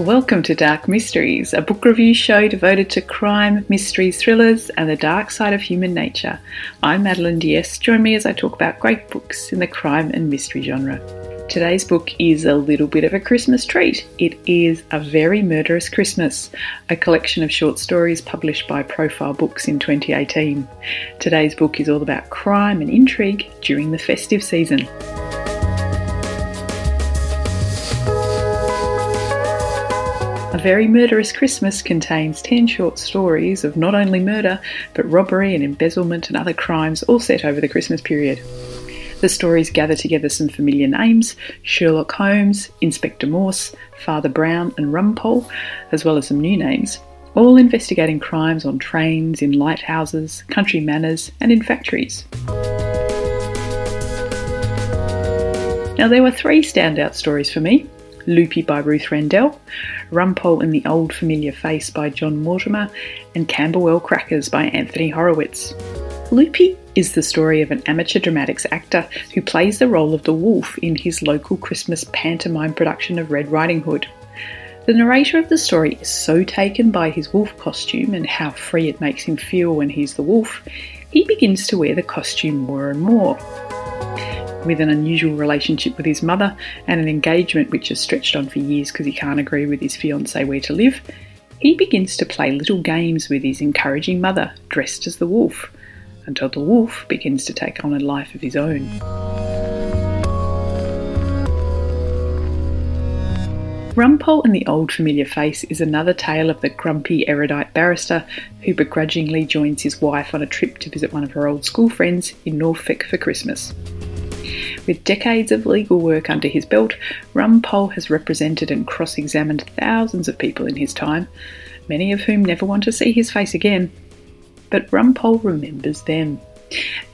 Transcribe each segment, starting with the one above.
Welcome to Dark Mysteries, a book review show devoted to crime, mysteries, thrillers, and the dark side of human nature. I'm Madeline Diaz. Join me as I talk about great books in the crime and mystery genre. Today's book is a little bit of a Christmas treat. It is A Very Murderous Christmas, a collection of short stories published by Profile Books in 2018. Today's book is all about crime and intrigue during the festive season. A Very Murderous Christmas contains 10 short stories of not only murder, but robbery and embezzlement and other crimes, all set over the Christmas period. The stories gather together some familiar names Sherlock Holmes, Inspector Morse, Father Brown, and Rumpole, as well as some new names, all investigating crimes on trains, in lighthouses, country manors, and in factories. Now, there were three standout stories for me. Loopy by Ruth Rendell, Rumpole in the Old Familiar Face by John Mortimer, and Camberwell Crackers by Anthony Horowitz. Loopy is the story of an amateur dramatics actor who plays the role of the wolf in his local Christmas pantomime production of Red Riding Hood. The narrator of the story is so taken by his wolf costume and how free it makes him feel when he's the wolf, he begins to wear the costume more and more with an unusual relationship with his mother and an engagement which has stretched on for years because he can't agree with his fiancée where to live, he begins to play little games with his encouraging mother, dressed as the wolf, until the wolf begins to take on a life of his own. Rumpole and the Old Familiar Face is another tale of the grumpy erudite barrister who begrudgingly joins his wife on a trip to visit one of her old school friends in Norfolk for Christmas. With decades of legal work under his belt, Rumpole has represented and cross examined thousands of people in his time, many of whom never want to see his face again. But Rumpole remembers them.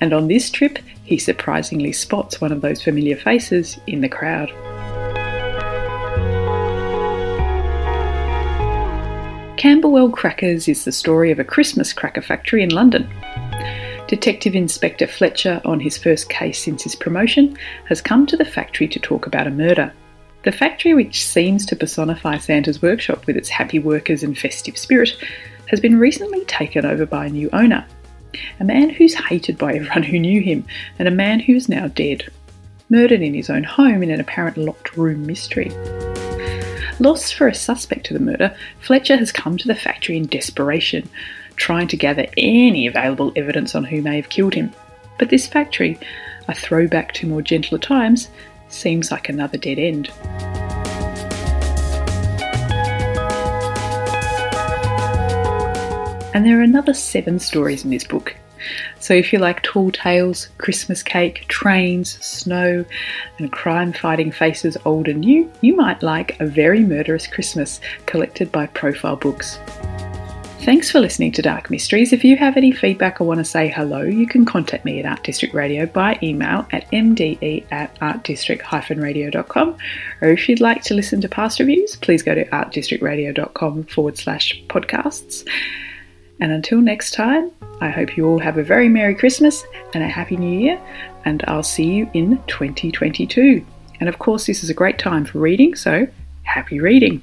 And on this trip, he surprisingly spots one of those familiar faces in the crowd. Camberwell Crackers is the story of a Christmas cracker factory in London. Detective Inspector Fletcher, on his first case since his promotion, has come to the factory to talk about a murder. The factory, which seems to personify Santa's workshop with its happy workers and festive spirit, has been recently taken over by a new owner. A man who's hated by everyone who knew him, and a man who is now dead. Murdered in his own home in an apparent locked room mystery. Lost for a suspect to the murder, Fletcher has come to the factory in desperation, trying to gather any available evidence on who may have killed him. But this factory, a throwback to more gentler times, seems like another dead end. And there are another seven stories in this book. So if you like tall tales, Christmas cake, trains, snow, and crime fighting faces old and new, you might like A Very Murderous Christmas, collected by Profile Books. Thanks for listening to Dark Mysteries. If you have any feedback or want to say hello, you can contact me at Art District Radio by email at mde at artdistrict-radio.com. Or if you'd like to listen to past reviews, please go to artdistrictradio.com forward slash podcasts. And until next time, I hope you all have a very Merry Christmas and a Happy New Year, and I'll see you in 2022. And of course, this is a great time for reading, so happy reading!